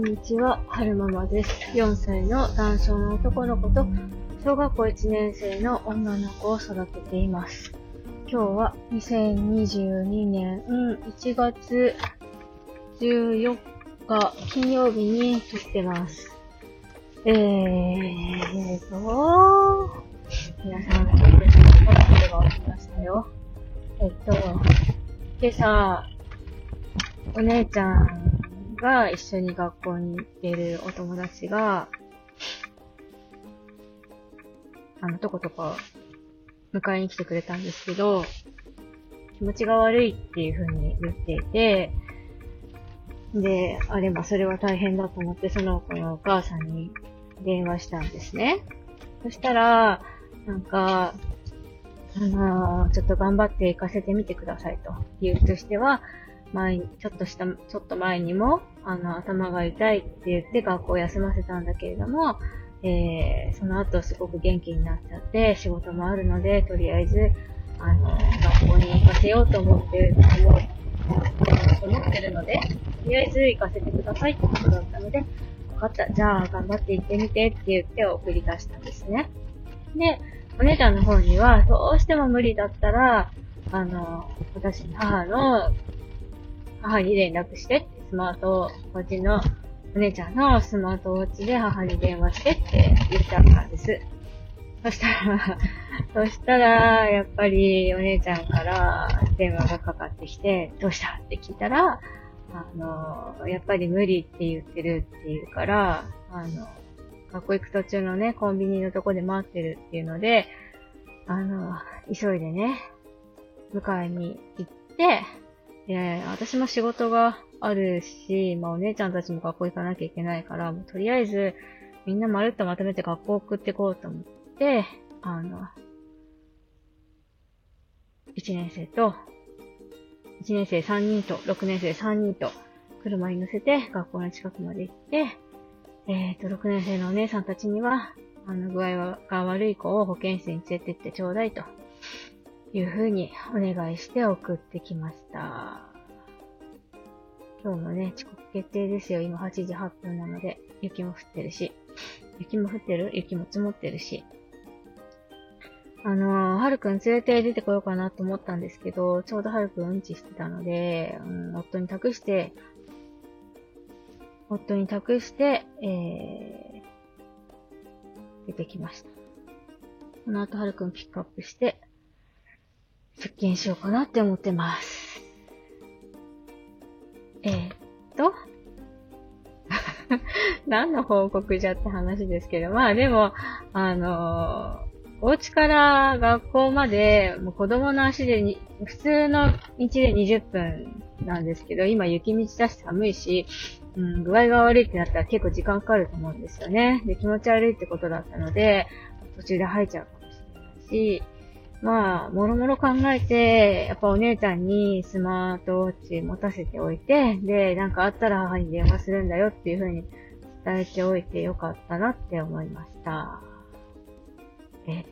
んにちは、はるままです。4歳の男性の男の子と、小学校1年生の女の子を育てています。今日は2022年1月14日金曜日に撮ってます。えーと、皆さん、今日が起きましたよ。えっと、今朝、お姉ちゃんが一緒に学校に行ってるお友達が、あの、とことこ迎えに来てくれたんですけど、気持ちが悪いっていう風に言っていて、で、あればそれは大変だと思って、その子のお母さんに電話したんですね。そしたら、なんか、あのーちょっと頑張って行かせてみてくださいというとしては、前に、ちょっとした、ちょっと前にも、あの、頭が痛いって言って学校を休ませたんだけれども、えー、その後すごく元気になっちゃって、仕事もあるので、とりあえず、あの、学校に行かせようと思ってる、思う、思ってるので、とりあえず行かせてくださいってことだったので、分かった、じゃあ頑張って行ってみてって言って送り出したんですね。で、お姉ちゃんの方には、どうしても無理だったら、あの、私の、母の、母に連絡してって、スマートウォッチの、お姉ちゃんのスマートウォッチで母に電話してって言ってあったんです。そしたら、そしたら、やっぱりお姉ちゃんから電話がかかってきて、どうしたって聞いたら、あの、やっぱり無理って言ってるっていうから、あの、学校行く途中のね、コンビニのとこで待ってるっていうので、あの、急いでね、迎えに行って、で、私も仕事があるし、まあお姉ちゃんたちも学校行かなきゃいけないから、とりあえず、みんなまるっとまとめて学校送ってこうと思って、あの、1年生と、1年生3人と、6年生3人と、車に乗せて学校の近くまで行って、えっ、と、6年生のお姉さんたちには、あの、具合が悪い子を保健室に連れてってちょうだいと、いうふうにお願いして送ってきました。今日もね、遅刻決定ですよ。今8時8分なので、雪も降ってるし。雪も降ってる？雪も積もってるし。あのー、はるくん連れて出てこようかなと思ったんですけど、ちょうどはるくんうんちしてたので、うん、夫に託して、夫に託して、えー、出てきました。この後、はるくんピックアップして、出勤しようかなって思ってます。えー、っと、何の報告じゃって話ですけど、まあでも、あのーお家から学校まで、もう子供の足でに、普通の道で20分なんですけど、今雪道だし寒いし、うん、具合が悪いってなったら結構時間かかると思うんですよね。で、気持ち悪いってことだったので、途中で吐いちゃうかもしれないし、まあ、もろもろ考えて、やっぱお姉ちゃんにスマートウォッチ持たせておいて、で、なんかあったら母に電話するんだよっていう風に伝えておいてよかったなって思いました。えっ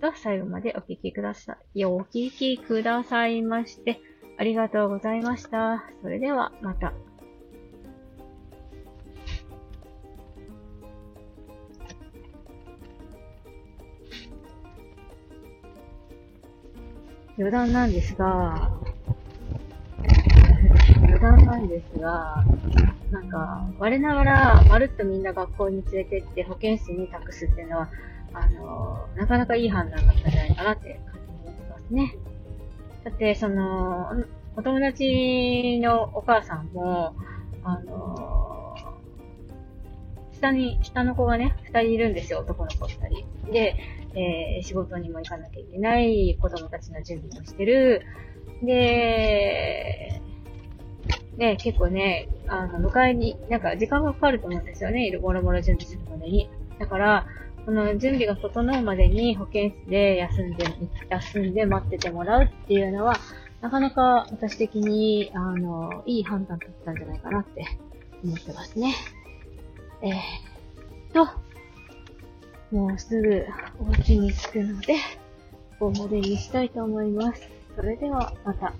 と、最後までお聞きください。お聞きくださいまして、ありがとうございました。それでは、また。余談なんですが、余談なんですが、なんか、我ながら、まるっとみんな学校に連れてって保健室に託すっていうのは、あの、なかなかいい判断だったんじゃないかなって感じに思ってますね。だって、その、お友達のお母さんも、あの、下に、下の子がね、二人いるんですよ、男の子二人。で、えー仕事にも行かなきゃいけない、子供たちの準備もしてる。で、ね、結構ね、あの、迎えに、なんか時間がかかると思うんですよね、いろもろもろ準備するまでに。だから、この準備が整うまでに保健室で休んで、休んで待っててもらうっていうのは、なかなか私的に、あの、いい判断だったんじゃないかなって思ってますね。えー、と、もうすぐお家に着くので、ここまでにしたいと思います。それではまた。